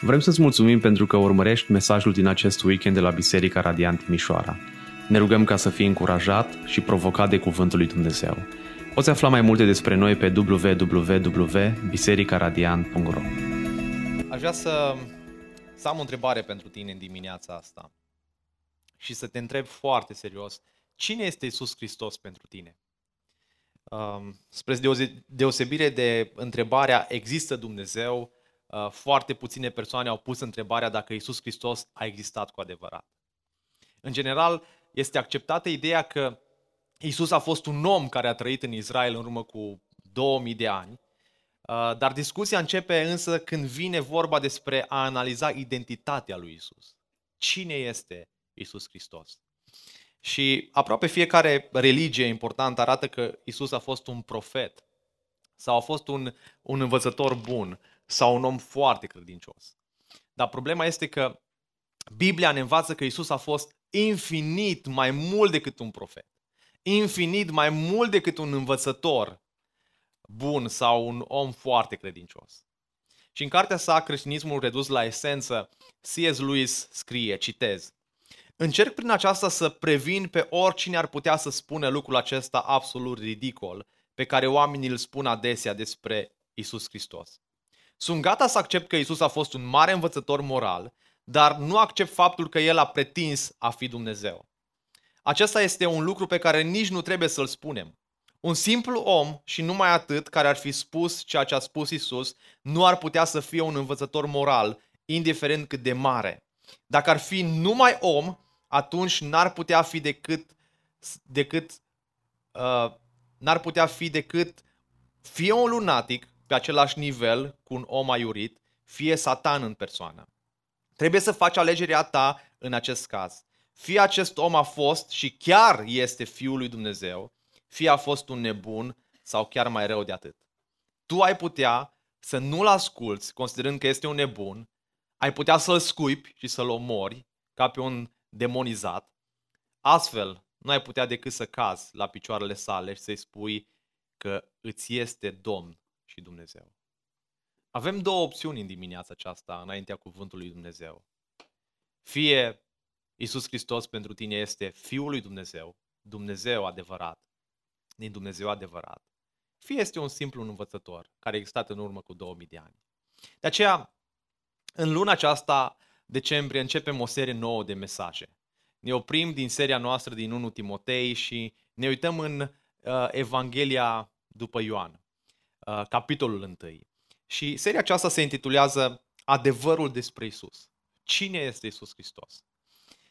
Vrem să-ți mulțumim pentru că urmărești mesajul din acest weekend de la Biserica Radiant Timișoara. Ne rugăm ca să fii încurajat și provocat de Cuvântul lui Dumnezeu. Poți afla mai multe despre noi pe www.bisericaradiant.ro Aș vrea să, să am o întrebare pentru tine în dimineața asta și să te întreb foarte serios. Cine este Isus Hristos pentru tine? Um, spre deosebire de întrebarea există Dumnezeu, uh, foarte puține persoane au pus întrebarea dacă Isus Hristos a existat cu adevărat. În general, este acceptată ideea că Isus a fost un om care a trăit în Israel în urmă cu 2000 de ani, uh, dar discuția începe însă când vine vorba despre a analiza identitatea lui Isus. Cine este Isus Hristos? Și aproape fiecare religie importantă arată că Isus a fost un profet sau a fost un, un învățător bun sau un om foarte credincios. Dar problema este că Biblia ne învață că Isus a fost infinit mai mult decât un profet. Infinit mai mult decât un învățător bun sau un om foarte credincios. Și în cartea sa, Creștinismul redus la esență, C.S. Lewis scrie, citez, Încerc prin aceasta să previn pe oricine ar putea să spună lucrul acesta absolut ridicol, pe care oamenii îl spun adesea despre Isus Hristos. Sunt gata să accept că Isus a fost un mare învățător moral, dar nu accept faptul că el a pretins a fi Dumnezeu. Acesta este un lucru pe care nici nu trebuie să-l spunem. Un simplu om și numai atât care ar fi spus ceea ce a spus Isus nu ar putea să fie un învățător moral, indiferent cât de mare. Dacă ar fi numai om, atunci n-ar putea fi decât, decât uh, n-ar putea fi decât fie un lunatic pe același nivel cu un om aiurit, fie satan în persoană. Trebuie să faci alegerea ta în acest caz. Fie acest om a fost și chiar este Fiul lui Dumnezeu, fie a fost un nebun sau chiar mai rău de atât. Tu ai putea să nu-l asculți considerând că este un nebun, ai putea să-l scuipi și să-l omori ca pe un demonizat. Astfel, nu ai putea decât să cazi la picioarele sale și să-i spui că îți este Domn și Dumnezeu. Avem două opțiuni în dimineața aceasta, înaintea cuvântului lui Dumnezeu. Fie Iisus Hristos pentru tine este Fiul lui Dumnezeu, Dumnezeu adevărat, din Dumnezeu adevărat. Fie este un simplu învățător care a existat în urmă cu 2000 de ani. De aceea, în luna aceasta decembrie începem o serie nouă de mesaje. Ne oprim din seria noastră din 1 Timotei și ne uităm în uh, Evanghelia după Ioan, uh, capitolul 1. Și seria aceasta se intitulează Adevărul despre Isus. Cine este Isus Hristos?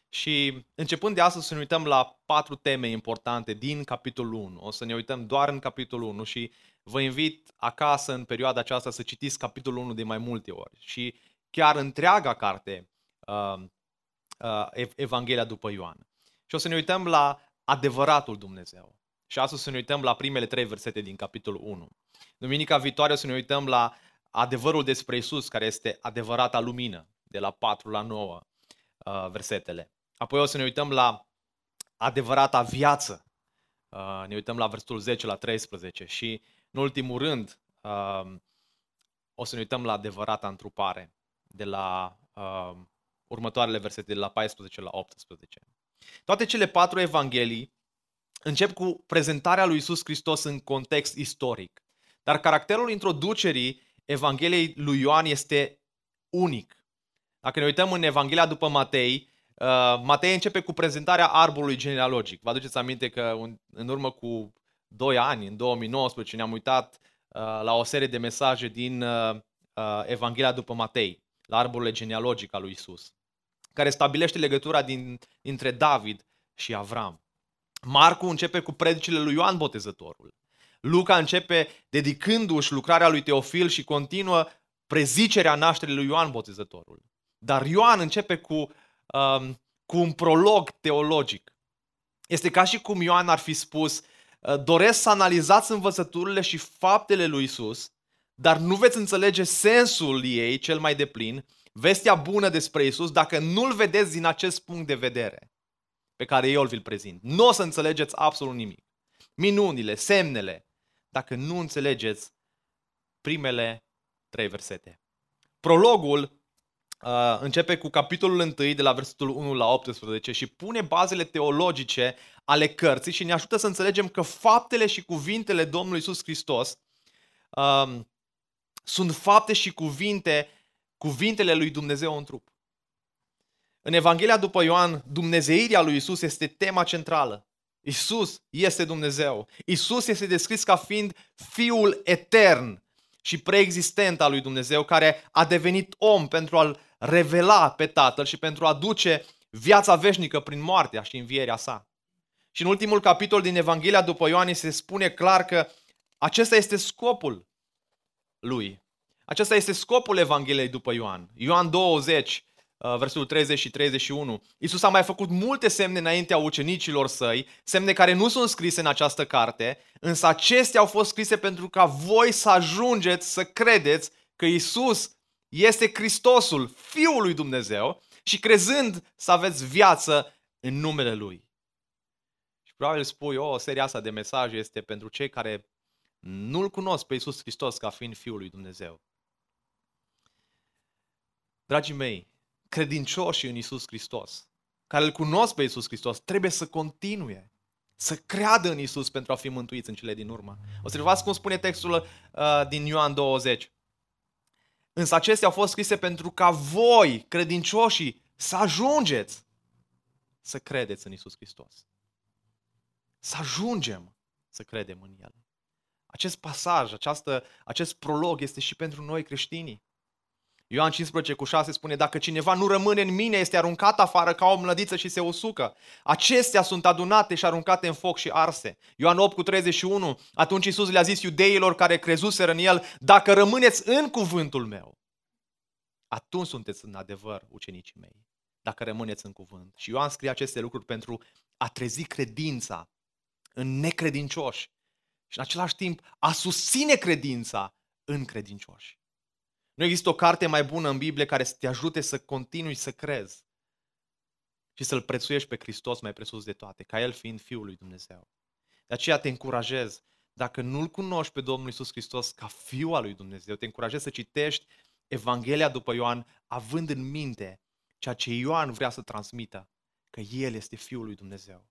Și începând de astăzi să ne uităm la patru teme importante din capitolul 1. O să ne uităm doar în capitolul 1 și vă invit acasă în perioada aceasta să citiți capitolul 1 de mai multe ori. Și chiar întreaga carte, uh, uh, Evanghelia după Ioan. Și o să ne uităm la adevăratul Dumnezeu. Și astăzi să ne uităm la primele trei versete din capitolul 1. Duminica viitoare o să ne uităm la adevărul despre Isus, care este adevărata lumină, de la 4 la 9 uh, versetele. Apoi o să ne uităm la adevărata viață. Uh, ne uităm la versetul 10 la 13 și, în ultimul rând, uh, o să ne uităm la adevărata întrupare de la uh, următoarele versete, de la 14 la 18. Toate cele patru evanghelii încep cu prezentarea lui Isus Hristos în context istoric. Dar caracterul introducerii Evangheliei lui Ioan este unic. Dacă ne uităm în Evanghelia după Matei, uh, Matei începe cu prezentarea arborului genealogic. Vă aduceți aminte că în urmă cu 2 ani, în 2019, ne-am uitat uh, la o serie de mesaje din uh, Evanghelia după Matei la arborul genealogic al lui Isus, care stabilește legătura din, dintre David și Avram. Marcu începe cu predicile lui Ioan Botezătorul. Luca începe dedicându-și lucrarea lui Teofil și continuă prezicerea nașterii lui Ioan Botezătorul. Dar Ioan începe cu, um, cu un prolog teologic. Este ca și cum Ioan ar fi spus, uh, doresc să analizați învățăturile și faptele lui Isus dar nu veți înțelege sensul ei cel mai deplin, vestea bună despre Isus, dacă nu-l vedeți din acest punct de vedere pe care eu îl vi-l prezint. Nu o să înțelegeți absolut nimic. Minunile, semnele, dacă nu înțelegeți primele trei versete. Prologul uh, începe cu capitolul 1 de la versetul 1 la 18 și pune bazele teologice ale cărții și ne ajută să înțelegem că faptele și cuvintele Domnului Isus Hristos uh, sunt fapte și cuvinte, cuvintele lui Dumnezeu în trup. În Evanghelia după Ioan, Dumnezeirea lui Isus este tema centrală. Isus este Dumnezeu. Isus este descris ca fiind Fiul etern și preexistent al lui Dumnezeu, care a devenit om pentru a-L revela pe Tatăl și pentru a duce viața veșnică prin moartea și învierea sa. Și în ultimul capitol din Evanghelia după Ioan se spune clar că acesta este scopul lui. Acesta este scopul Evangheliei după Ioan. Ioan 20, uh, versetul 30 și 31. Iisus a mai făcut multe semne înaintea ucenicilor săi, semne care nu sunt scrise în această carte, însă acestea au fost scrise pentru ca voi să ajungeți să credeți că Iisus este Hristosul, Fiul lui Dumnezeu și crezând să aveți viață în numele Lui. Și probabil spui, o, seria asta de mesaje este pentru cei care nu-L cunosc pe Iisus Hristos ca fiind Fiul lui Dumnezeu. Dragii mei, credincioșii în Iisus Hristos, care îl cunosc pe Iisus Hristos, trebuie să continue să creadă în Isus pentru a fi mântuiți în cele din urmă. Observați cum spune textul uh, din Ioan 20. Însă acestea au fost scrise pentru ca voi, credincioșii, să ajungeți să credeți în Isus Hristos. Să ajungem să credem în El. Acest pasaj, această, acest prolog este și pentru noi creștinii. Ioan 15 cu 6 spune, dacă cineva nu rămâne în mine, este aruncat afară ca o mlădiță și se usucă. Acestea sunt adunate și aruncate în foc și arse. Ioan 8 cu 31, atunci Iisus le-a zis iudeilor care crezuseră în el, dacă rămâneți în cuvântul meu, atunci sunteți în adevăr ucenicii mei, dacă rămâneți în cuvânt. Și Ioan scrie aceste lucruri pentru a trezi credința în necredincioși și în același timp a susține credința în credincioși. Nu există o carte mai bună în Biblie care să te ajute să continui să crezi și să-L prețuiești pe Hristos mai presus de toate, ca El fiind Fiul lui Dumnezeu. De aceea te încurajez, dacă nu-L cunoști pe Domnul Isus Hristos ca Fiul al lui Dumnezeu, te încurajez să citești Evanghelia după Ioan, având în minte ceea ce Ioan vrea să transmită, că El este Fiul lui Dumnezeu.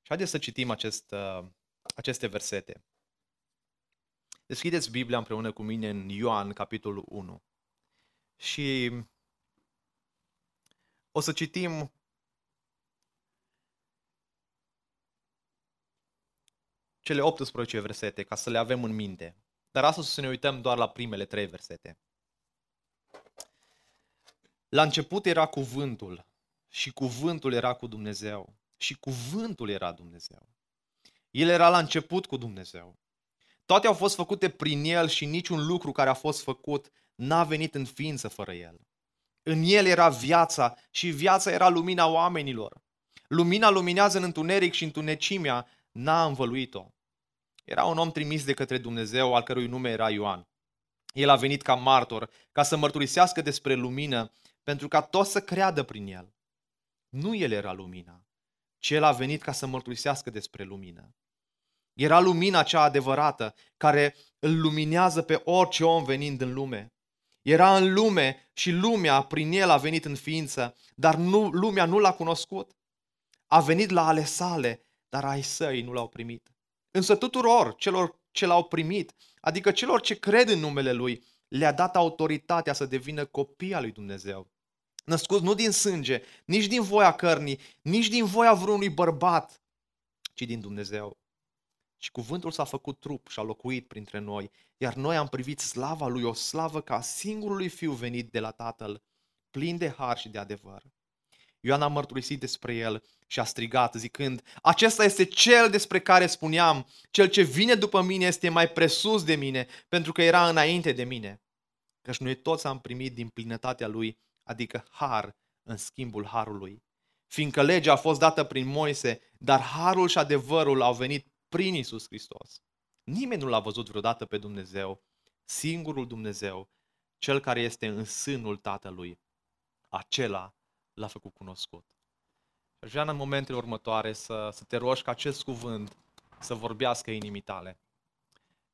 Și haideți să citim acest, uh, aceste versete. Deschideți Biblia împreună cu mine în Ioan, capitolul 1. Și o să citim cele 18 versete ca să le avem în minte. Dar astăzi o să ne uităm doar la primele trei versete. La început era cuvântul și cuvântul era cu Dumnezeu și cuvântul era Dumnezeu. El era la început cu Dumnezeu. Toate au fost făcute prin El și niciun lucru care a fost făcut n-a venit în ființă fără El. În El era viața și viața era lumina oamenilor. Lumina luminează în întuneric și întunecimea n-a învăluit-o. Era un om trimis de către Dumnezeu, al cărui nume era Ioan. El a venit ca martor, ca să mărturisească despre lumină, pentru ca toți să creadă prin el. Nu el era lumina, ci el a venit ca să mărturisească despre lumină. Era lumina cea adevărată care îl luminează pe orice om venind în lume. Era în lume și lumea prin el a venit în ființă, dar nu, lumea nu l-a cunoscut. A venit la ale sale, dar ai săi nu l-au primit. Însă tuturor celor ce l-au primit, adică celor ce cred în numele lui, le-a dat autoritatea să devină copii al lui Dumnezeu. Născuți nu din sânge, nici din voia cărnii, nici din voia vreunui bărbat, ci din Dumnezeu. Și cuvântul s-a făcut trup și a locuit printre noi, iar noi am privit slava lui, o slavă ca singurului fiu venit de la Tatăl, plin de har și de adevăr. Ioan a mărturisit despre el și a strigat zicând, acesta este cel despre care spuneam, cel ce vine după mine este mai presus de mine, pentru că era înainte de mine. Căci noi toți am primit din plinătatea lui, adică har în schimbul harului. Fiindcă legea a fost dată prin Moise, dar harul și adevărul au venit prin Isus Hristos. Nimeni nu l-a văzut vreodată pe Dumnezeu, singurul Dumnezeu, cel care este în sânul Tatălui. Acela l-a făcut cunoscut. Aș vrea în momentele următoare să, să te rogi ca acest cuvânt să vorbească inimii tale.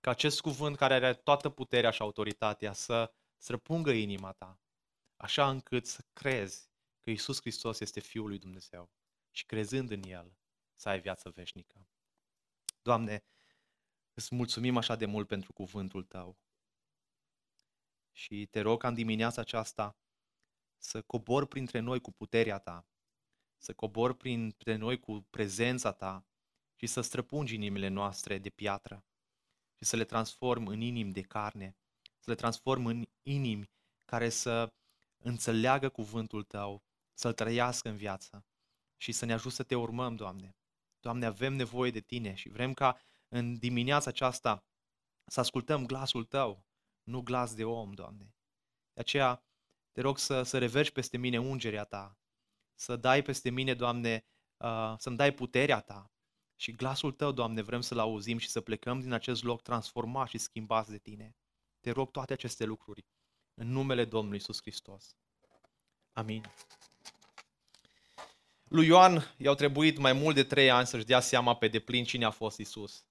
Ca acest cuvânt care are toată puterea și autoritatea să, străpungă inima ta, așa încât să crezi că Isus Hristos este Fiul lui Dumnezeu și crezând în El să ai viață veșnică. Doamne, îți mulțumim așa de mult pentru cuvântul Tău. Și te rog ca în dimineața aceasta să cobor printre noi cu puterea Ta, să cobor printre noi cu prezența Ta și să străpungi inimile noastre de piatră și să le transform în inimi de carne, să le transform în inimi care să înțeleagă cuvântul Tău, să-L trăiască în viață și să ne ajute să Te urmăm, Doamne. Doamne, avem nevoie de Tine și vrem ca în dimineața aceasta să ascultăm glasul Tău, nu glas de om, Doamne. De aceea te rog să, să reverși peste mine ungerea Ta, să dai peste mine, Doamne, uh, să-mi dai puterea Ta și glasul Tău, Doamne, vrem să-L auzim și să plecăm din acest loc transformat și schimbați de Tine. Te rog toate aceste lucruri în numele Domnului Isus Hristos. Amin. Lui Ioan i-au trebuit mai mult de trei ani să-și dea seama pe deplin cine a fost Isus.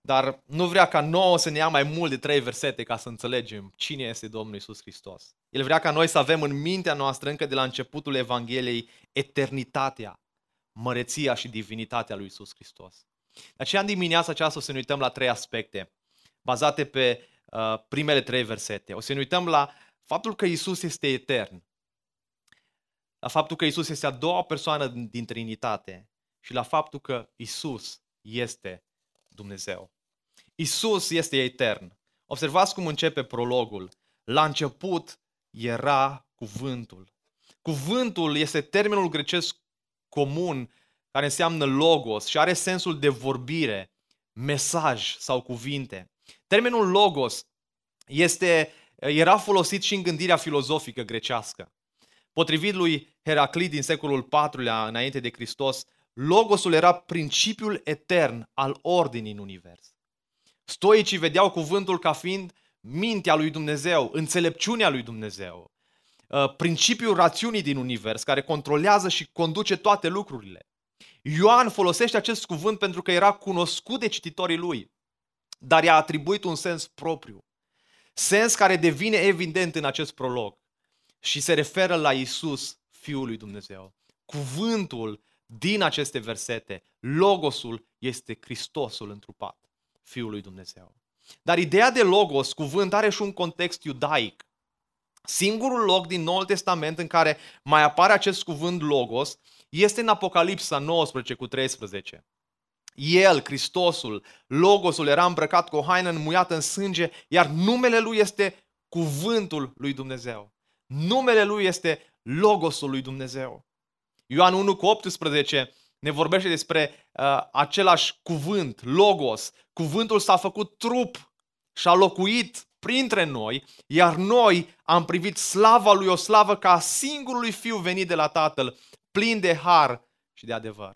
Dar nu vrea ca nouă să ne ia mai mult de trei versete ca să înțelegem cine este Domnul Isus Hristos. El vrea ca noi să avem în mintea noastră încă de la începutul Evangheliei eternitatea, măreția și divinitatea lui Isus Hristos. De aceea în dimineața aceasta o să ne uităm la trei aspecte bazate pe uh, primele trei versete. O să ne uităm la faptul că Isus este etern, la faptul că Isus este a doua persoană din Trinitate și la faptul că Isus este Dumnezeu. Isus este etern. Observați cum începe prologul. La început era cuvântul. Cuvântul este termenul grecesc comun care înseamnă logos și are sensul de vorbire, mesaj sau cuvinte. Termenul logos este, era folosit și în gândirea filozofică grecească. Potrivit lui Heraclit din secolul IV-lea înainte de Hristos, Logosul era principiul etern al ordinii în univers. Stoicii vedeau cuvântul ca fiind mintea lui Dumnezeu, înțelepciunea lui Dumnezeu, uh, principiul rațiunii din univers care controlează și conduce toate lucrurile. Ioan folosește acest cuvânt pentru că era cunoscut de cititorii lui, dar i-a atribuit un sens propriu. Sens care devine evident în acest prolog și se referă la Isus, Fiul lui Dumnezeu. Cuvântul din aceste versete, Logosul este Hristosul întrupat, Fiul lui Dumnezeu. Dar ideea de Logos, cuvânt, are și un context iudaic. Singurul loc din Noul Testament în care mai apare acest cuvânt Logos este în Apocalipsa 19 cu 13. El, Hristosul, Logosul, era îmbrăcat cu o haină înmuiată în sânge, iar numele lui este cuvântul lui Dumnezeu. Numele lui este Logosul lui Dumnezeu. Ioan 1 cu 18 ne vorbește despre uh, același cuvânt, logos. Cuvântul s-a făcut trup și a locuit printre noi, iar noi am privit slava lui, o slavă ca singurului fiu venit de la Tatăl, plin de har și de adevăr.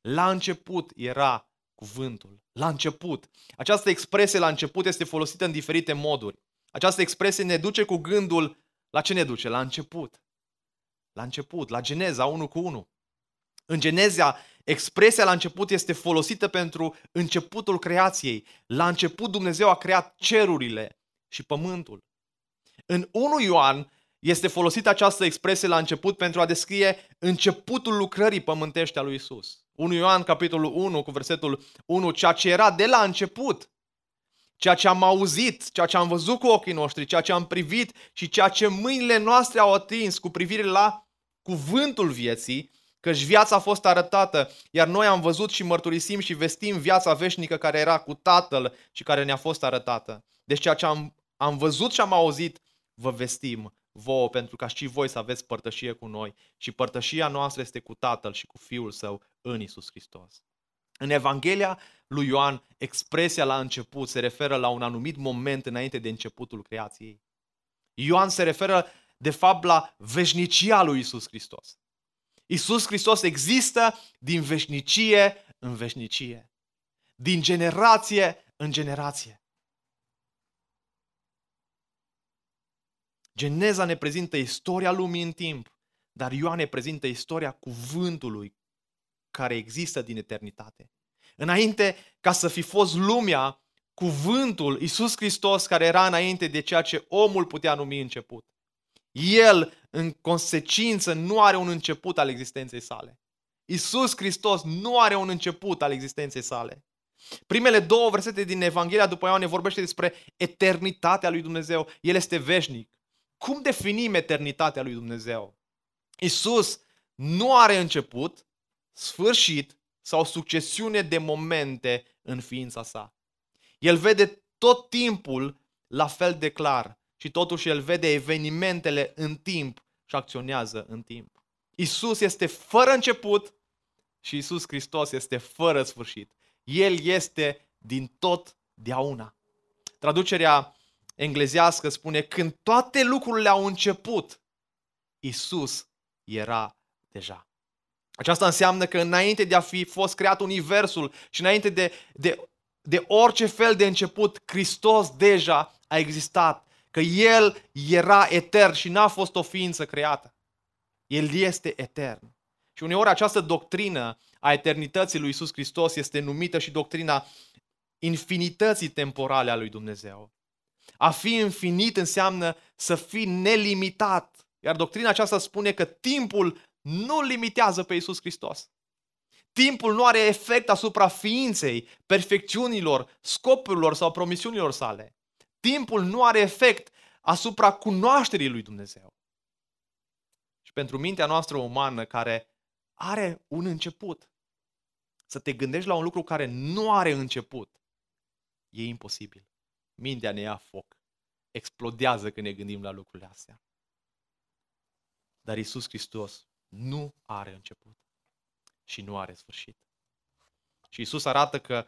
La început era cuvântul. La început. Această expresie la început este folosită în diferite moduri. Această expresie ne duce cu gândul la ce ne duce? La început la început, la Geneza 1 cu 1. În Geneza, expresia la început este folosită pentru începutul creației. La început Dumnezeu a creat cerurile și pământul. În 1 Ioan este folosită această expresie la început pentru a descrie începutul lucrării pământești a lui Isus. 1 Ioan, capitolul 1, cu versetul 1, ceea ce era de la început, ceea ce am auzit, ceea ce am văzut cu ochii noștri, ceea ce am privit și ceea ce mâinile noastre au atins cu privire la cuvântul vieții, căci viața a fost arătată, iar noi am văzut și mărturisim și vestim viața veșnică care era cu Tatăl și care ne-a fost arătată. Deci ceea ce am, am văzut și am auzit, vă vestim vouă, pentru ca și voi să aveți părtășie cu noi. Și părtășia noastră este cu Tatăl și cu Fiul Său în Isus Hristos. În Evanghelia lui Ioan, expresia la început se referă la un anumit moment înainte de începutul creației. Ioan se referă de fapt la veșnicia lui Isus Hristos. Isus Hristos există din veșnicie în veșnicie, din generație în generație. Geneza ne prezintă istoria lumii în timp, dar Ioan ne prezintă istoria cuvântului care există din eternitate. Înainte ca să fi fost lumea, cuvântul, Iisus Hristos, care era înainte de ceea ce omul putea numi început. El, în consecință, nu are un început al existenței sale. Iisus Hristos nu are un început al existenței sale. Primele două versete din Evanghelia după Ioan ne vorbește despre eternitatea lui Dumnezeu. El este veșnic. Cum definim eternitatea lui Dumnezeu? Iisus nu are început, sfârșit sau succesiune de momente în ființa sa. El vede tot timpul la fel de clar și totuși el vede evenimentele în timp și acționează în timp. Isus este fără început și Isus Hristos este fără sfârșit. El este din tot deauna. Traducerea englezească spune când toate lucrurile au început, Isus era deja. Aceasta înseamnă că înainte de a fi fost creat universul și înainte de, de, de orice fel de început, Hristos deja a existat. Că El era etern și n-a fost o ființă creată. El este etern. Și uneori această doctrină a eternității lui Isus Hristos este numită și doctrina infinității temporale a lui Dumnezeu. A fi infinit înseamnă să fii nelimitat. Iar doctrina aceasta spune că timpul nu limitează pe Isus Hristos. Timpul nu are efect asupra ființei, perfecțiunilor, scopurilor sau promisiunilor sale. Timpul nu are efect asupra cunoașterii lui Dumnezeu. Și pentru mintea noastră umană care are un început, să te gândești la un lucru care nu are început, e imposibil. Mintea ne ia foc. Explodează când ne gândim la lucrurile astea. Dar Isus Hristos nu are început și nu are sfârșit. Și Isus arată că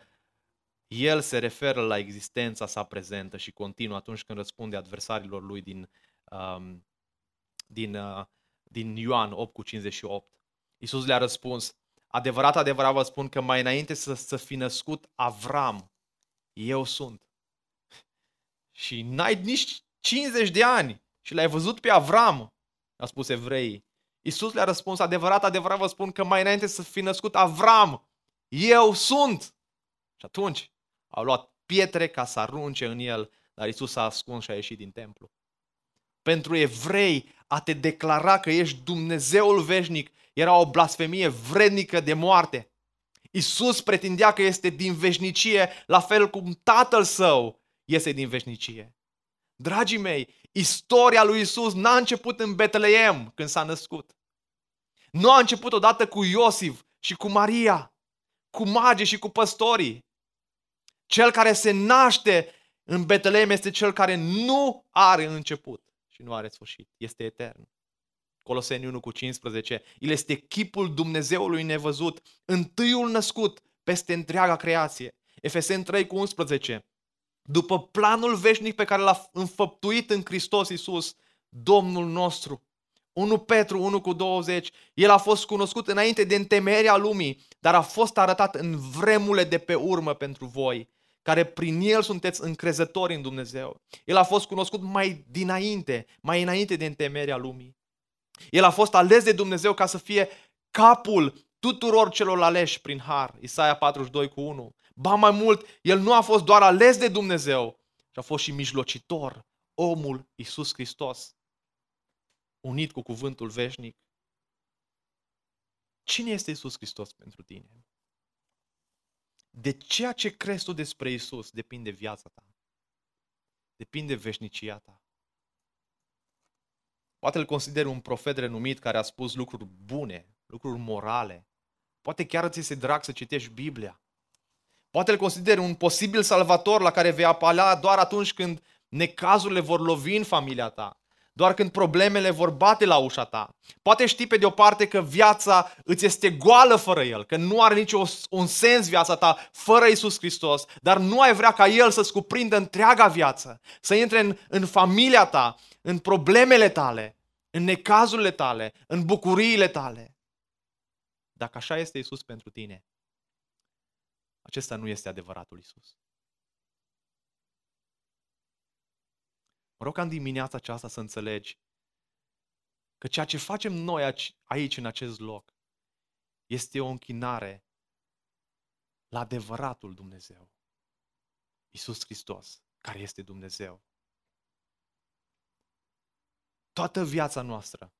el se referă la existența sa prezentă și continuă atunci când răspunde adversarilor lui din, um, din, uh, din Ioan 8 cu 58. Isus le-a răspuns, adevărat, adevărat vă spun că mai înainte să, să fi născut Avram, eu sunt. Și n-ai nici 50 de ani și l-ai văzut pe Avram, a spus evreii. Isus le-a răspuns, adevărat, adevărat vă spun că mai înainte să fi născut Avram, eu sunt. Și atunci au luat pietre ca să arunce în el, dar Isus s-a ascuns și a ieșit din templu. Pentru evrei, a te declara că ești Dumnezeul veșnic era o blasfemie vrednică de moarte. Isus pretindea că este din veșnicie, la fel cum tatăl său este din veșnicie. Dragii mei, istoria lui Isus n-a început în Betleem când s-a născut. Nu a început odată cu Iosif și cu Maria, cu magii și cu păstorii. Cel care se naște în Betleem este cel care nu are început și nu are sfârșit. Este etern. Coloseni 1 cu 15. El este chipul Dumnezeului nevăzut, întâiul născut peste întreaga creație. Efeseni 3 cu 11. După planul veșnic pe care l-a înfăptuit în Hristos Iisus, Domnul nostru. 1 Petru 1 cu 20. El a fost cunoscut înainte de întemeierea lumii, dar a fost arătat în vremurile de pe urmă pentru voi care prin el sunteți încrezători în Dumnezeu. El a fost cunoscut mai dinainte, mai înainte de întemeierea lumii. El a fost ales de Dumnezeu ca să fie capul tuturor celor aleși prin har. Isaia 42 cu 1. Ba mai mult, el nu a fost doar ales de Dumnezeu, ci a fost și mijlocitor, omul Isus Hristos, unit cu cuvântul veșnic. Cine este Isus Hristos pentru tine? De ceea ce crezi tu despre Isus depinde viața ta. Depinde veșnicia ta. Poate îl consideri un profet renumit care a spus lucruri bune, lucruri morale. Poate chiar ți se drag să citești Biblia. Poate îl consideri un posibil salvator la care vei apela doar atunci când necazurile vor lovi în familia ta doar când problemele vor bate la ușa ta. Poate știi pe de o parte că viața îți este goală fără El, că nu are niciun un sens viața ta fără Isus Hristos, dar nu ai vrea ca El să-ți cuprindă întreaga viață, să intre în, în familia ta, în problemele tale, în necazurile tale, în bucuriile tale. Dacă așa este Isus pentru tine, acesta nu este adevăratul Isus. Mă rog ca în dimineața aceasta să înțelegi că ceea ce facem noi aici, în acest loc, este o închinare la adevăratul Dumnezeu. Isus Hristos, care este Dumnezeu. Toată viața noastră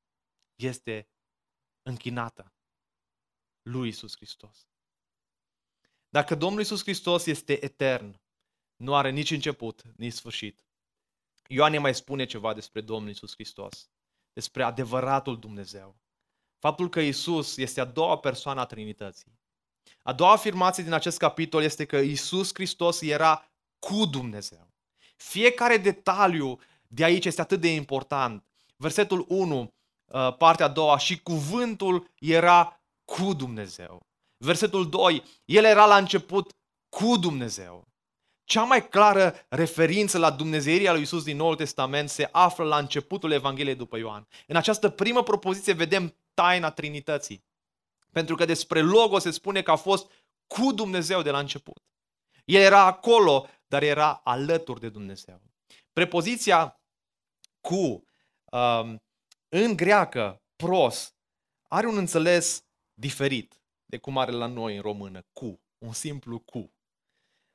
este închinată lui Isus Hristos. Dacă Domnul Isus Hristos este etern, nu are nici început, nici sfârșit. Ioan ne mai spune ceva despre Domnul Isus Hristos, despre adevăratul Dumnezeu. Faptul că Isus este a doua persoană a Trinității. A doua afirmație din acest capitol este că Isus Hristos era cu Dumnezeu. Fiecare detaliu de aici este atât de important. Versetul 1, uh, partea a doua, și cuvântul era cu Dumnezeu. Versetul 2, el era la început cu Dumnezeu. Cea mai clară referință la Dumnezeirea lui Isus din Noul Testament se află la începutul Evangheliei după Ioan. În această primă propoziție vedem taina Trinității. Pentru că despre Logo se spune că a fost cu Dumnezeu de la început. El era acolo, dar era alături de Dumnezeu. Prepoziția cu um, în greacă, pros, are un înțeles diferit de cum are la noi în română, cu, un simplu cu.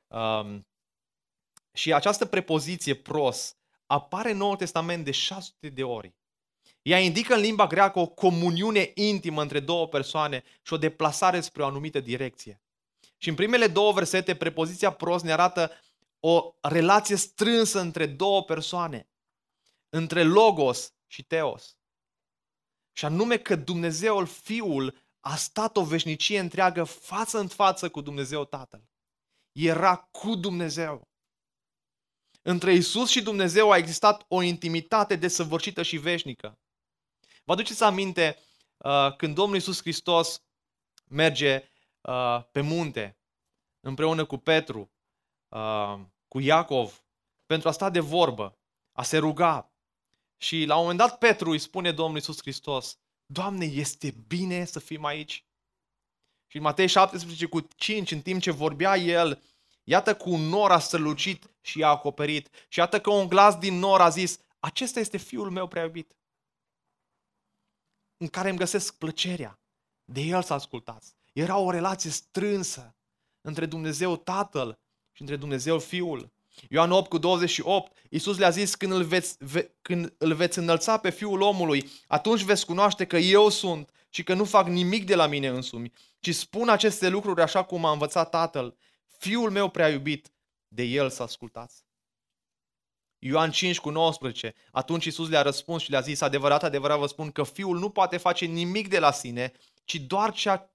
Um, și această prepoziție pros apare în Noul Testament de 600 de ori. Ea indică în limba greacă o comuniune intimă între două persoane și o deplasare spre o anumită direcție. Și în primele două versete, prepoziția pros ne arată o relație strânsă între două persoane, între Logos și Teos. Și anume că Dumnezeul Fiul a stat o veșnicie întreagă față în față cu Dumnezeu Tatăl. Era cu Dumnezeu. Între Isus și Dumnezeu a existat o intimitate desăvârșită și veșnică. Vă aduceți aminte uh, când Domnul Isus Hristos merge uh, pe munte împreună cu Petru, uh, cu Iacov, pentru a sta de vorbă, a se ruga. Și la un moment dat Petru îi spune Domnul Isus Hristos, Doamne, este bine să fim aici? Și în Matei 17 cu 5, în timp ce vorbea el, iată că un nor a strălucit și i-a acoperit. Și iată că un glas din nor a zis, acesta este fiul meu prea iubit, în care îmi găsesc plăcerea. De el să ascultați. Era o relație strânsă între Dumnezeu Tatăl și între Dumnezeu Fiul. Ioan 8 cu 28, Iisus le-a zis, când îl, veți, ve, când îl veți înălța pe Fiul omului, atunci veți cunoaște că eu sunt și că nu fac nimic de la mine însumi, ci spun aceste lucruri așa cum a învățat Tatăl. Fiul meu prea iubit, de el să ascultați. Ioan 5 cu 19, atunci Iisus le-a răspuns și le-a zis, adevărat, adevărat vă spun că Fiul nu poate face nimic de la sine, ci doar ceea,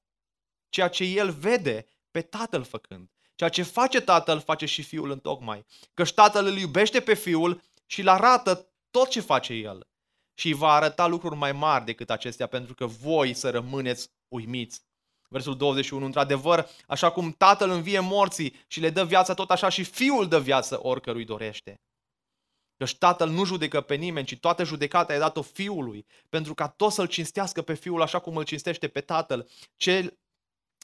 ceea ce El vede pe Tatăl făcând. Ceea ce face Tatăl, face și Fiul în tocmai. Căci Tatăl îl iubește pe Fiul și îl arată tot ce face El. Și îi va arăta lucruri mai mari decât acestea, pentru că voi să rămâneți uimiți. Versul 21, într-adevăr, așa cum Tatăl învie morții și le dă viață, tot așa și Fiul dă viață oricărui dorește. Căci Tatăl nu judecă pe nimeni, ci toată judecata e dat-o Fiului, pentru ca tot să-L cinstească pe Fiul așa cum îl cinstește pe Tatăl. Cel,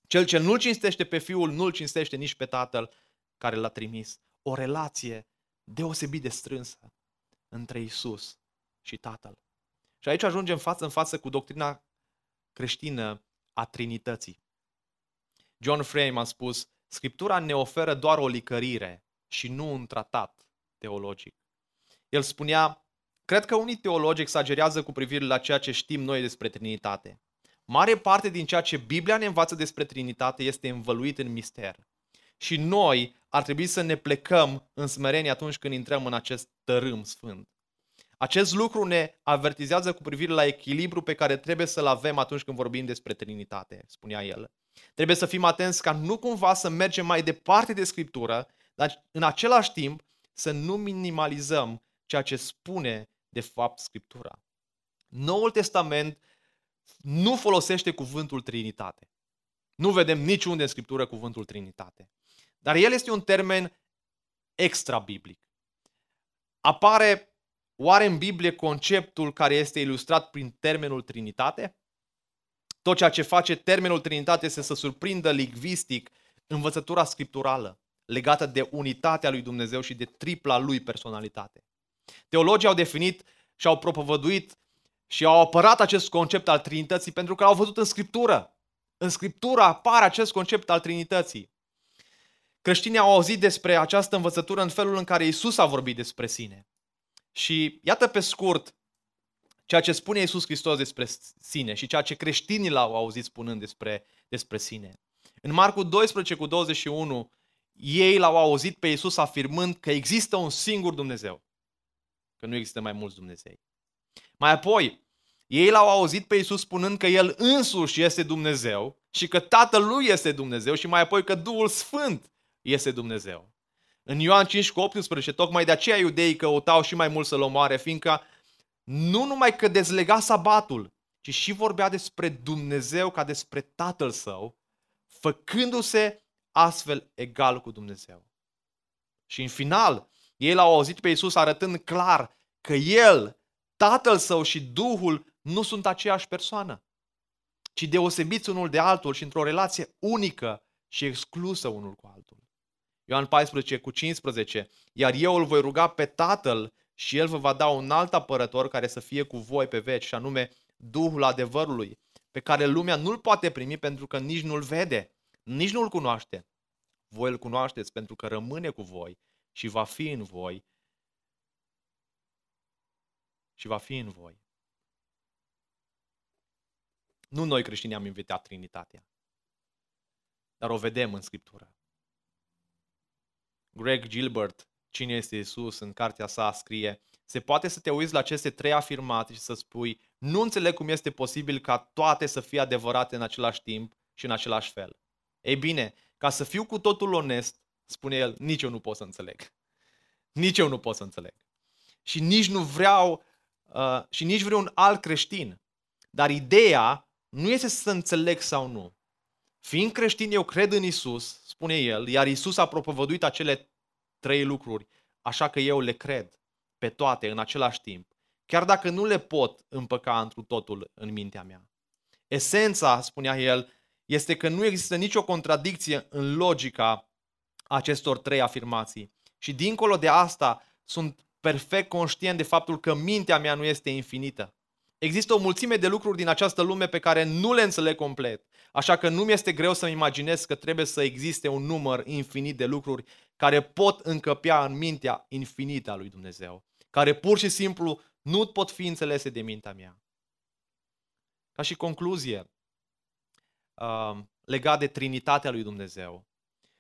cel ce nu-L cinstește pe Fiul, nu-L cinstește nici pe Tatăl care L-a trimis. O relație deosebit de strânsă între Isus și Tatăl. Și aici ajungem față în față cu doctrina creștină a Trinității. John Frame a spus, Scriptura ne oferă doar o licărire și nu un tratat teologic. El spunea, cred că unii teologi exagerează cu privire la ceea ce știm noi despre Trinitate. Mare parte din ceea ce Biblia ne învață despre Trinitate este învăluit în mister. Și noi ar trebui să ne plecăm în smerenie atunci când intrăm în acest tărâm sfânt. Acest lucru ne avertizează cu privire la echilibru pe care trebuie să-l avem atunci când vorbim despre Trinitate, spunea el. Trebuie să fim atenți ca nu cumva să mergem mai departe de Scriptură, dar în același timp să nu minimalizăm ceea ce spune de fapt Scriptura. Noul Testament nu folosește cuvântul Trinitate. Nu vedem niciunde în Scriptură cuvântul Trinitate. Dar el este un termen extra-biblic. Apare oare în Biblie conceptul care este ilustrat prin termenul Trinitate? Tot ceea ce face termenul Trinitate este să surprindă lingvistic învățătura scripturală legată de unitatea lui Dumnezeu și de tripla lui personalitate. Teologii au definit și au propovăduit și au apărat acest concept al Trinității pentru că l-au văzut în Scriptură. În Scriptură apare acest concept al Trinității. creștinii au auzit despre această învățătură în felul în care Isus a vorbit despre sine. Și iată pe scurt ceea ce spune Isus Hristos despre sine și ceea ce creștinii l-au auzit spunând despre, despre sine. În Marcu 12 cu 21, ei l-au auzit pe Isus afirmând că există un singur Dumnezeu, că nu există mai mulți Dumnezei. Mai apoi, ei l-au auzit pe Isus spunând că El însuși este Dumnezeu și că Tatăl Lui este Dumnezeu și mai apoi că Duhul Sfânt este Dumnezeu. În Ioan 5 cu 18, tocmai de aceea iudeii căutau și mai mult să-L omoare, fiindcă nu numai că dezlega sabatul, ci și vorbea despre Dumnezeu ca despre Tatăl Său, făcându-se astfel egal cu Dumnezeu. Și în final, ei l-au auzit pe Isus arătând clar că El, Tatăl Său și Duhul nu sunt aceeași persoană, ci deosebiți unul de altul și într-o relație unică și exclusă unul cu altul. Ioan 14 cu 15, iar eu îl voi ruga pe Tatăl și El vă va da un alt apărător care să fie cu voi pe veci, și anume Duhul adevărului, pe care lumea nu-l poate primi pentru că nici nu-l vede, nici nu-l cunoaște. Voi îl cunoașteți pentru că rămâne cu voi și va fi în voi și va fi în voi. Nu noi creștini am invitat Trinitatea, dar o vedem în Scriptură. Greg Gilbert, Cine este Isus, în cartea sa scrie se poate să te uiți la aceste trei afirmații și să spui nu înțeleg cum este posibil ca toate să fie adevărate în același timp și în același fel. Ei bine, ca să fiu cu totul onest, spune el, nici eu nu pot să înțeleg. Nici eu nu pot să înțeleg. Și nici nu vreau, uh, și nici vreun alt creștin. Dar ideea nu este să înțeleg sau nu. Fiind creștin, eu cred în Isus, spune el, iar Isus a propovăduit acele trei lucruri, așa că eu le cred pe toate în același timp, chiar dacă nu le pot împăca întru totul în mintea mea. Esența, spunea el, este că nu există nicio contradicție în logica acestor trei afirmații. Și dincolo de asta, sunt perfect conștient de faptul că mintea mea nu este infinită. Există o mulțime de lucruri din această lume pe care nu le înțeleg complet, așa că nu mi este greu să-mi imaginez că trebuie să existe un număr infinit de lucruri care pot încăpea în mintea infinită a lui Dumnezeu, care pur și simplu nu pot fi înțelese de mintea mea. Ca și concluzie, uh, legat de Trinitatea lui Dumnezeu,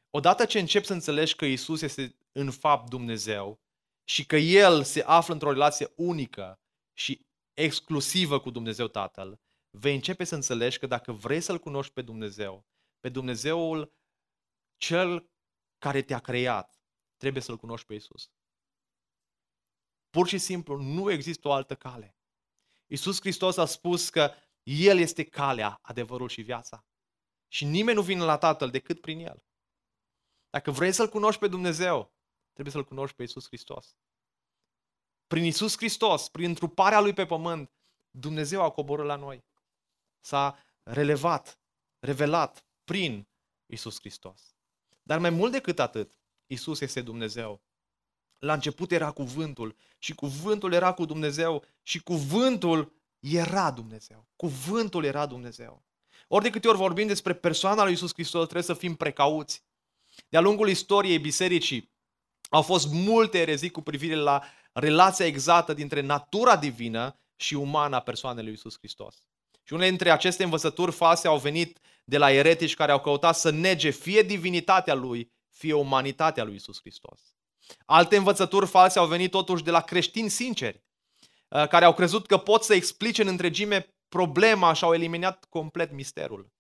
odată ce încep să înțelegi că Isus este în fapt Dumnezeu și că El se află într-o relație unică și exclusivă cu Dumnezeu Tatăl, vei începe să înțelegi că dacă vrei să-L cunoști pe Dumnezeu, pe Dumnezeul cel care te-a creat, trebuie să-L cunoști pe Isus. Pur și simplu, nu există o altă cale. Isus Hristos a spus că El este calea, adevărul și viața. Și nimeni nu vine la Tatăl decât prin El. Dacă vrei să-L cunoști pe Dumnezeu, trebuie să-L cunoști pe Isus Hristos. Prin Isus Hristos, prin întruparea Lui pe pământ, Dumnezeu a coborât la noi. S-a relevat, revelat prin Isus Hristos. Dar mai mult decât atât, Isus este Dumnezeu. La început era cuvântul și cuvântul era cu Dumnezeu și cuvântul era Dumnezeu. Cuvântul era Dumnezeu. Ori de câte ori vorbim despre persoana lui Isus Hristos, trebuie să fim precauți. De-a lungul istoriei bisericii au fost multe erezii cu privire la relația exactă dintre natura divină și umană a persoanei lui Isus Hristos. Și unele dintre aceste învățături false au venit de la eretici care au căutat să nege fie divinitatea lui, fie umanitatea lui Isus Hristos. Alte învățături false au venit totuși de la creștini sinceri, uh, care au crezut că pot să explice în întregime problema și au eliminat complet misterul.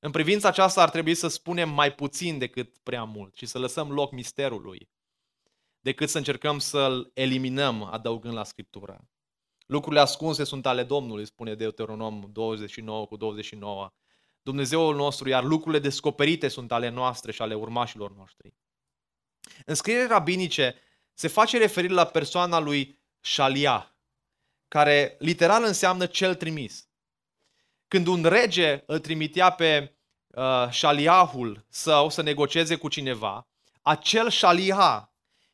În privința aceasta ar trebui să spunem mai puțin decât prea mult și să lăsăm loc misterului, decât să încercăm să-l eliminăm adăugând la Scriptură. Lucrurile ascunse sunt ale Domnului, spune Deuteronom 29 cu 29. Dumnezeul nostru, iar lucrurile descoperite sunt ale noastre și ale urmașilor noștri. În scrierile rabinice se face referire la persoana lui Shalia, care literal înseamnă cel trimis. Când un rege îl trimitea pe uh, Shaliahul său să negocieze cu cineva, acel Shaliah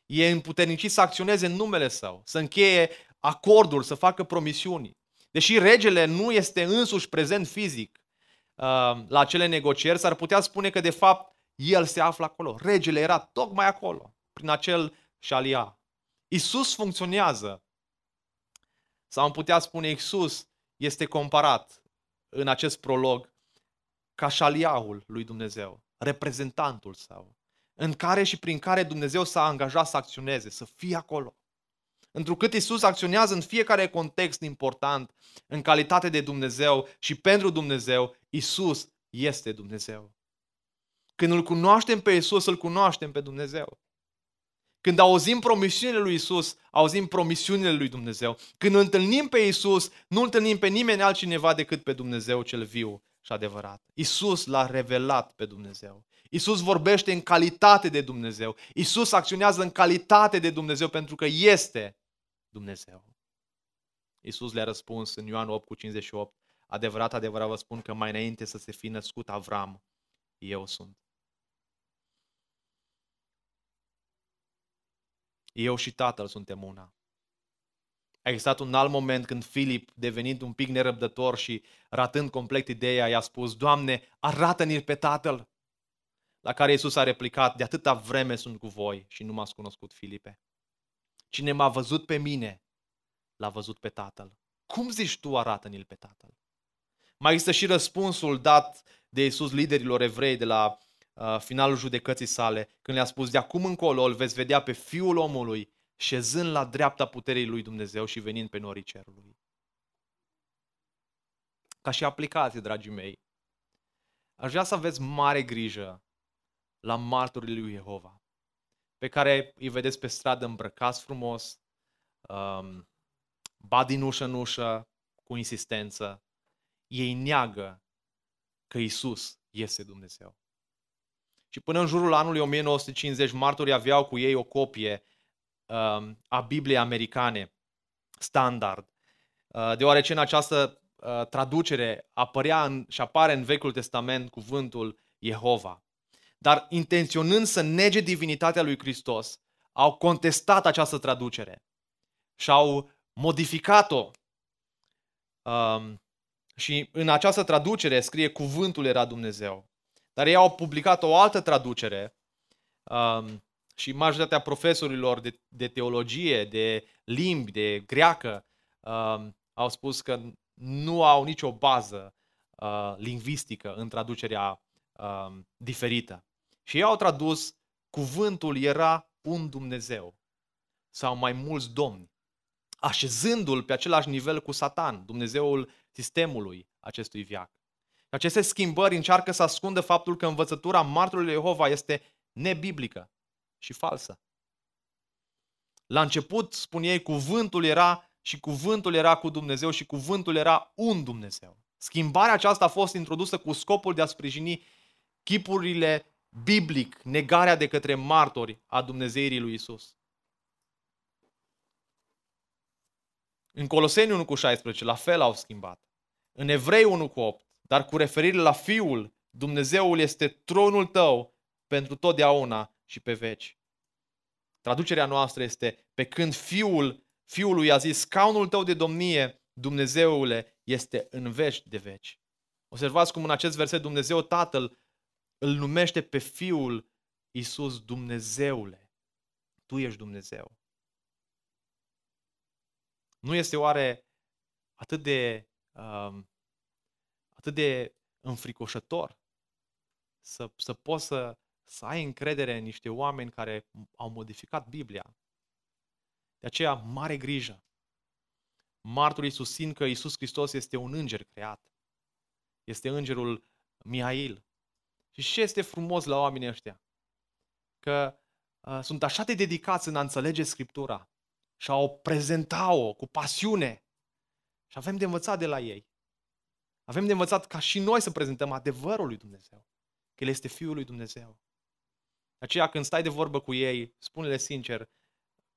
e împuternicit să acționeze în numele său, să încheie acorduri, să facă promisiuni. Deși regele nu este însuși prezent fizic uh, la acele negocieri, s-ar putea spune că de fapt el se află acolo. Regele era tocmai acolo, prin acel șalia. Isus funcționează. Sau am putea spune, Isus este comparat în acest prolog ca șaliahul lui Dumnezeu, reprezentantul său, în care și prin care Dumnezeu s-a angajat să acționeze, să fie acolo. Întrucât Isus acționează în fiecare context important, în calitate de Dumnezeu și pentru Dumnezeu, Isus este Dumnezeu. Când îl cunoaștem pe Isus, îl cunoaștem pe Dumnezeu. Când auzim promisiunile lui Isus, auzim promisiunile lui Dumnezeu. Când întâlnim pe Isus, nu întâlnim pe nimeni altcineva decât pe Dumnezeu cel viu și adevărat. Isus l-a revelat pe Dumnezeu. Isus vorbește în calitate de Dumnezeu. Isus acționează în calitate de Dumnezeu pentru că este Dumnezeu. Isus le-a răspuns în Ioan 8 cu 58, adevărat, adevărat vă spun că mai înainte să se fi născut Avram, eu sunt. Eu și Tatăl suntem una. A existat un alt moment când Filip, devenind un pic nerăbdător și ratând complet ideea, i-a spus, Doamne, arată-ne pe Tatăl. La care Iisus a replicat, de atâta vreme sunt cu voi și nu m-ați cunoscut, Filipe. Cine m-a văzut pe mine, l-a văzut pe Tatăl. Cum zici tu, arată-ne-l pe Tatăl? Mai există și răspunsul dat de Iisus liderilor evrei de la uh, finalul judecății sale, când le-a spus, de acum încolo îl veți vedea pe Fiul omului șezând la dreapta puterii lui Dumnezeu și venind pe norii cerului. Ca și aplicație, dragii mei, aș vrea să aveți mare grijă la martorii lui Jehova, pe care îi vedeți pe stradă îmbrăcați frumos, um, ba din ușă în ușă, cu insistență. Ei neagă că Isus este Dumnezeu. Și până în jurul anului 1950, martorii aveau cu ei o copie uh, a Bibliei americane, standard, uh, deoarece în această uh, traducere apărea în, și apare în Vechiul Testament cuvântul Jehova. Dar intenționând să nege divinitatea lui Hristos, au contestat această traducere și au modificat-o. Um, și în această traducere scrie cuvântul era Dumnezeu. Dar ei au publicat o altă traducere um, și majoritatea profesorilor de, de teologie, de limbi, de greacă, um, au spus că nu au nicio bază uh, lingvistică în traducerea um, diferită. Și ei au tradus cuvântul era un Dumnezeu sau mai mulți domni, așezându-l pe același nivel cu Satan, Dumnezeul sistemului acestui viac. Aceste schimbări încearcă să ascundă faptul că învățătura martorului Jehova este nebiblică și falsă. La început, spun ei, cuvântul era și cuvântul era cu Dumnezeu și cuvântul era un Dumnezeu. Schimbarea aceasta a fost introdusă cu scopul de a sprijini chipurile biblic, negarea de către martori a Dumnezeirii lui Isus. În Coloseni 1 cu 16, la fel au schimbat. În Evrei 1 cu 8, dar cu referire la Fiul, Dumnezeul este tronul tău pentru totdeauna și pe veci. Traducerea noastră este, pe când Fiul, Fiului a zis, scaunul tău de domnie, Dumnezeule, este în veci de veci. Observați cum în acest verset Dumnezeu Tatăl îl numește pe Fiul Iisus Dumnezeule. Tu ești Dumnezeu. Nu este oare atât de um, atât de înfricoșător să, să poți să, să ai încredere în niște oameni care au modificat Biblia. De aceea, mare grijă. Marturii susțin că Isus Hristos este un înger creat. Este îngerul Mihail. Și ce este frumos la oamenii ăștia? Că uh, sunt așa de dedicați în a înțelege Scriptura și a o prezenta-o cu pasiune. Și avem de învățat de la ei. Avem de învățat ca și noi să prezentăm adevărul lui Dumnezeu. Că El este Fiul lui Dumnezeu. De aceea când stai de vorbă cu ei, spune-le sincer,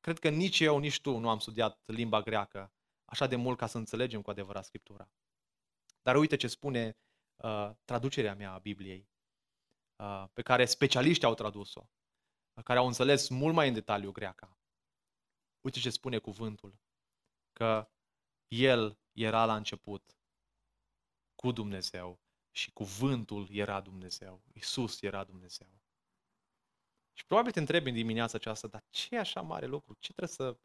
cred că nici eu, nici tu nu am studiat limba greacă așa de mult ca să înțelegem cu adevărat Scriptura. Dar uite ce spune uh, traducerea mea a Bibliei, uh, pe care specialiștii au tradus-o, care au înțeles mult mai în detaliu greaca. Uite ce spune cuvântul, că El era la început cu Dumnezeu și cuvântul era Dumnezeu. Isus era Dumnezeu. Și probabil te întrebi în dimineața aceasta, dar ce e așa mare lucru? Ce trebuie să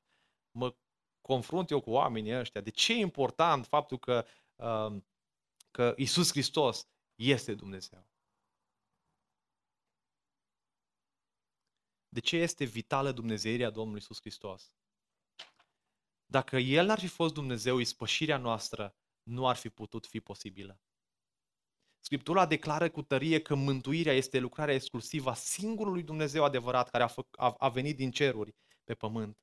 mă confrunt eu cu oamenii ăștia? De ce e important faptul că, uh, că Isus Hristos este Dumnezeu? De ce este vitală Dumnezeirea Domnului Isus Hristos? Dacă El n-ar fi fost Dumnezeu, ispășirea noastră nu ar fi putut fi posibilă. Scriptura declară cu tărie că mântuirea este lucrarea exclusivă a singurului Dumnezeu adevărat care a, fă, a, a venit din ceruri pe pământ.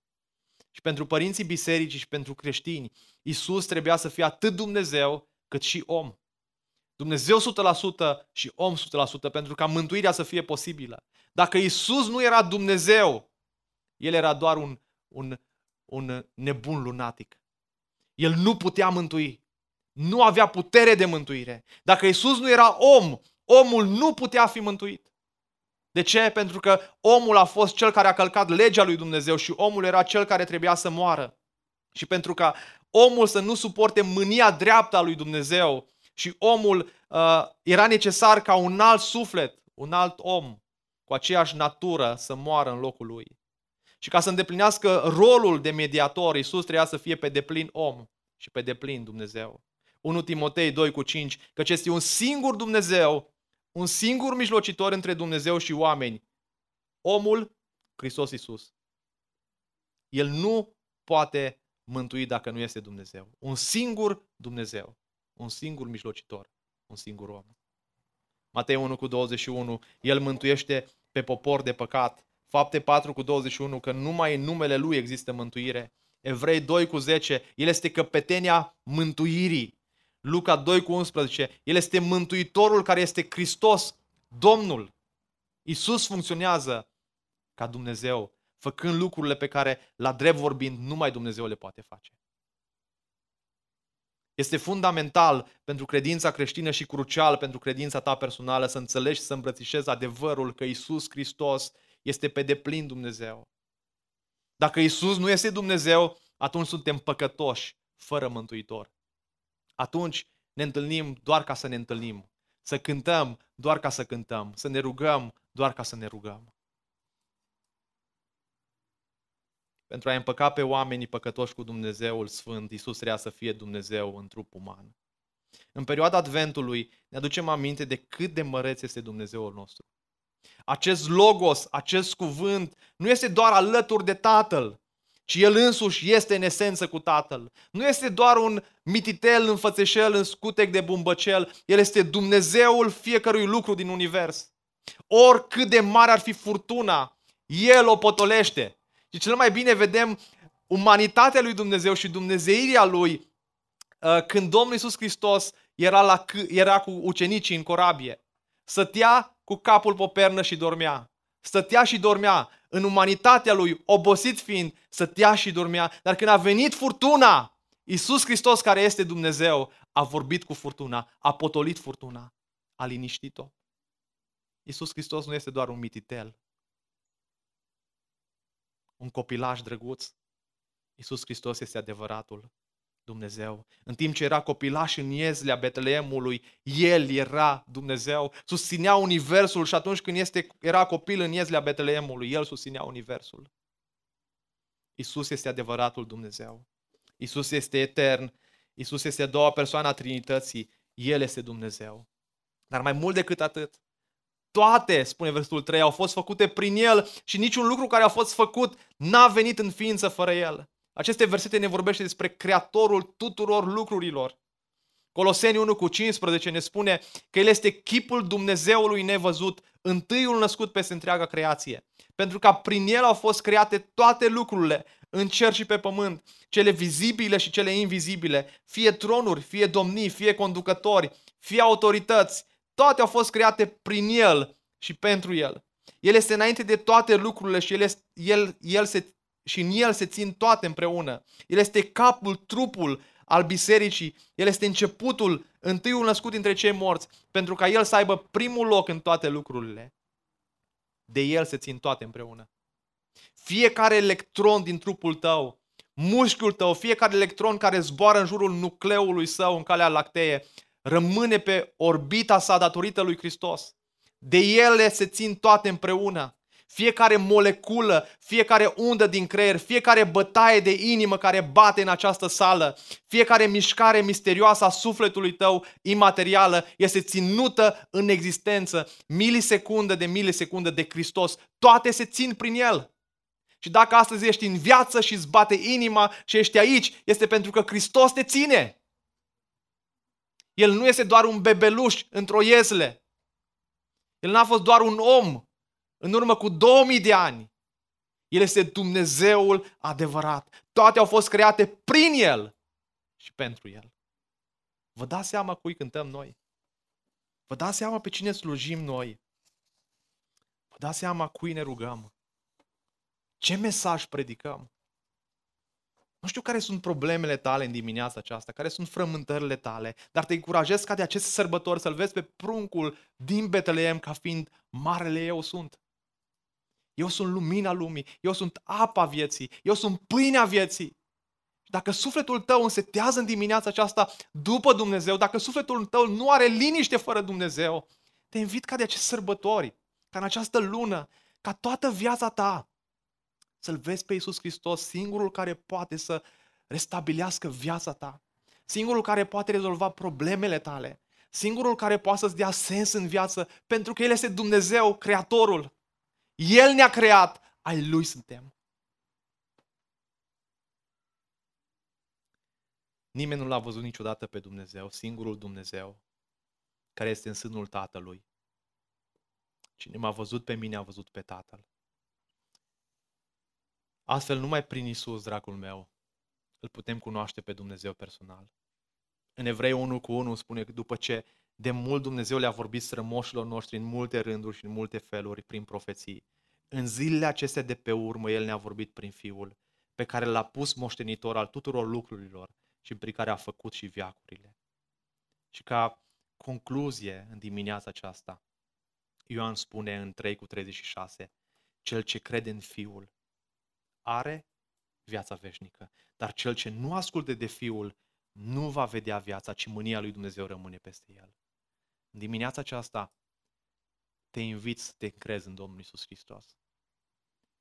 Și pentru părinții bisericii și pentru creștini, Isus trebuia să fie atât Dumnezeu cât și om. Dumnezeu 100% și om 100% pentru ca mântuirea să fie posibilă. Dacă Isus nu era Dumnezeu, El era doar un, un, un nebun lunatic. El nu putea mântui. Nu avea putere de mântuire. Dacă Isus nu era om, omul nu putea fi mântuit. De ce? Pentru că omul a fost cel care a călcat legea lui Dumnezeu și omul era cel care trebuia să moară. Și pentru ca omul să nu suporte mânia dreaptă a lui Dumnezeu și omul uh, era necesar ca un alt suflet, un alt om cu aceeași natură să moară în locul lui. Și ca să îndeplinească rolul de mediator, Iisus trebuia să fie pe deplin om și pe deplin Dumnezeu. 1 Timotei 2 cu 5, căci este un singur Dumnezeu, un singur mijlocitor între Dumnezeu și oameni, omul Hristos Iisus. El nu poate mântui dacă nu este Dumnezeu. Un singur Dumnezeu, un singur mijlocitor, un singur om. Matei 1 cu 21, El mântuiește pe popor de păcat. Fapte 4 cu 21, că numai în numele Lui există mântuire. Evrei 2 cu 10, El este căpetenia mântuirii. Luca 2 cu 11, El este mântuitorul care este Hristos, Domnul. Isus funcționează ca Dumnezeu, făcând lucrurile pe care, la drept vorbind, numai Dumnezeu le poate face. Este fundamental pentru credința creștină și crucial pentru credința ta personală să înțelegi și să îmbrățișezi adevărul că Isus Hristos este pe deplin Dumnezeu. Dacă Isus nu este Dumnezeu, atunci suntem păcătoși, fără mântuitor. Atunci ne întâlnim doar ca să ne întâlnim, să cântăm doar ca să cântăm, să ne rugăm doar ca să ne rugăm. Pentru a împăca pe oamenii păcătoși cu Dumnezeul Sfânt, Iisus trebuia să fie Dumnezeu în trup uman. În perioada Adventului ne aducem aminte de cât de măreț este Dumnezeul nostru. Acest logos, acest cuvânt, nu este doar alături de Tatăl, ci El însuși este în esență cu Tatăl. Nu este doar un mititel în fățeșel, în scutec de bumbăcel, El este Dumnezeul fiecărui lucru din univers. Oricât de mare ar fi furtuna, El o potolește. Și cel mai bine vedem umanitatea lui Dumnezeu și dumnezeirea lui uh, când Domnul Iisus Hristos era, la, era cu ucenicii în corabie. Stătea cu capul pe pernă și dormea. Stătea și dormea. În umanitatea lui, obosit fiind, stătea și dormea. Dar când a venit furtuna, Iisus Hristos, care este Dumnezeu, a vorbit cu furtuna, a potolit furtuna, a liniștit-o. Iisus Hristos nu este doar un mititel, un copilaj drăguț. Iisus Hristos este adevăratul Dumnezeu. În timp ce era copilaș în iezlea Betleemului, El era Dumnezeu, susținea Universul și atunci când este, era copil în iezlea Betleemului, El susținea Universul. Iisus este adevăratul Dumnezeu. Iisus este etern. Iisus este a doua persoană a Trinității. El este Dumnezeu. Dar mai mult decât atât, toate, spune versetul 3, au fost făcute prin El și niciun lucru care a fost făcut n-a venit în ființă fără El. Aceste versete ne vorbește despre Creatorul tuturor lucrurilor. Coloseni 1 cu 15 ne spune că El este chipul Dumnezeului nevăzut, întâiul născut peste întreaga creație. Pentru că prin El au fost create toate lucrurile, în cer și pe pământ, cele vizibile și cele invizibile, fie tronuri, fie domnii, fie conducători, fie autorități, toate au fost create prin El și pentru El. El este înainte de toate lucrurile și el, este, el, el se, și în El se țin toate împreună. El este capul, trupul al bisericii. El este începutul, întâiul născut dintre cei morți, pentru ca El să aibă primul loc în toate lucrurile. De El se țin toate împreună. Fiecare electron din trupul tău, mușchiul tău, fiecare electron care zboară în jurul nucleului său în calea lactee, rămâne pe orbita sa datorită lui Hristos. De ele se țin toate împreună. Fiecare moleculă, fiecare undă din creier, fiecare bătaie de inimă care bate în această sală, fiecare mișcare misterioasă a sufletului tău imaterială este ținută în existență milisecundă de milisecundă de Hristos. Toate se țin prin El. Și dacă astăzi ești în viață și îți bate inima și ești aici, este pentru că Hristos te ține. El nu este doar un bebeluș într-o iesle. El n-a fost doar un om în urmă cu 2000 de ani. El este Dumnezeul adevărat. Toate au fost create prin El și pentru El. Vă dați seama cui cântăm noi? Vă dați seama pe cine slujim noi? Vă dați seama cui ne rugăm? Ce mesaj predicăm? Nu știu care sunt problemele tale în dimineața aceasta, care sunt frământările tale, dar te încurajez ca de acest sărbători să-l vezi pe pruncul din Betleem ca fiind marele eu sunt. Eu sunt lumina lumii, eu sunt apa vieții, eu sunt pâinea vieții. Dacă sufletul tău însetează în dimineața aceasta după Dumnezeu, dacă sufletul tău nu are liniște fără Dumnezeu, te invit ca de acest sărbători, ca în această lună, ca toată viața ta să-L vezi pe Iisus Hristos, singurul care poate să restabilească viața ta, singurul care poate rezolva problemele tale, singurul care poate să-ți dea sens în viață, pentru că El este Dumnezeu, Creatorul. El ne-a creat, ai Lui suntem. Nimeni nu l-a văzut niciodată pe Dumnezeu, singurul Dumnezeu, care este în sânul Tatălui. Cine m-a văzut pe mine a văzut pe Tatăl. Astfel, numai prin Isus, dragul meu, îl putem cunoaște pe Dumnezeu personal. În Evrei 1 cu 1 spune că după ce de mult Dumnezeu le-a vorbit strămoșilor noștri în multe rânduri și în multe feluri prin profeții, în zilele acestea de pe urmă El ne-a vorbit prin Fiul, pe care l-a pus moștenitor al tuturor lucrurilor și prin care a făcut și viacurile. Și ca concluzie în dimineața aceasta, Ioan spune în 3 cu 36, cel ce crede în Fiul are viața veșnică. Dar cel ce nu ascultă de Fiul nu va vedea viața, ci mânia lui Dumnezeu rămâne peste el. În dimineața aceasta te invit să te încrezi în Domnul Isus Hristos,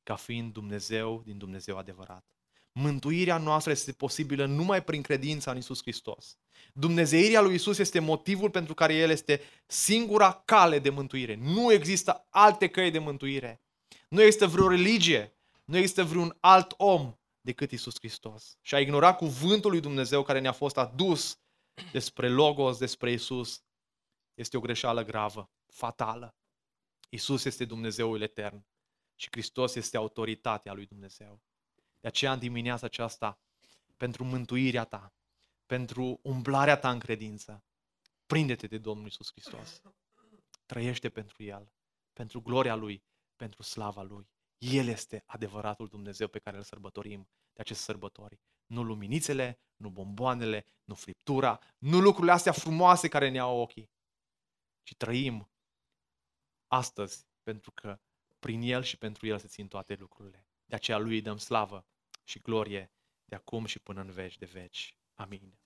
ca fiind Dumnezeu din Dumnezeu adevărat. Mântuirea noastră este posibilă numai prin credința în Isus Hristos. Dumnezeirea lui Isus este motivul pentru care El este singura cale de mântuire. Nu există alte căi de mântuire. Nu există vreo religie nu există vreun alt om decât Isus Hristos. Și a ignora cuvântul lui Dumnezeu care ne-a fost adus despre Logos, despre Isus, este o greșeală gravă, fatală. Isus este Dumnezeul etern și Hristos este autoritatea lui Dumnezeu. De aceea, în dimineața aceasta, pentru mântuirea ta, pentru umblarea ta în credință, prinde-te de Domnul Isus Hristos. Trăiește pentru El, pentru gloria Lui, pentru slava Lui. El este adevăratul Dumnezeu pe care îl sărbătorim de aceste sărbători. Nu luminițele, nu bomboanele, nu friptura, nu lucrurile astea frumoase care ne au ochii, ci trăim astăzi pentru că prin El și pentru El se țin toate lucrurile. De aceea Lui îi dăm slavă și glorie de acum și până în veci de veci. Amin.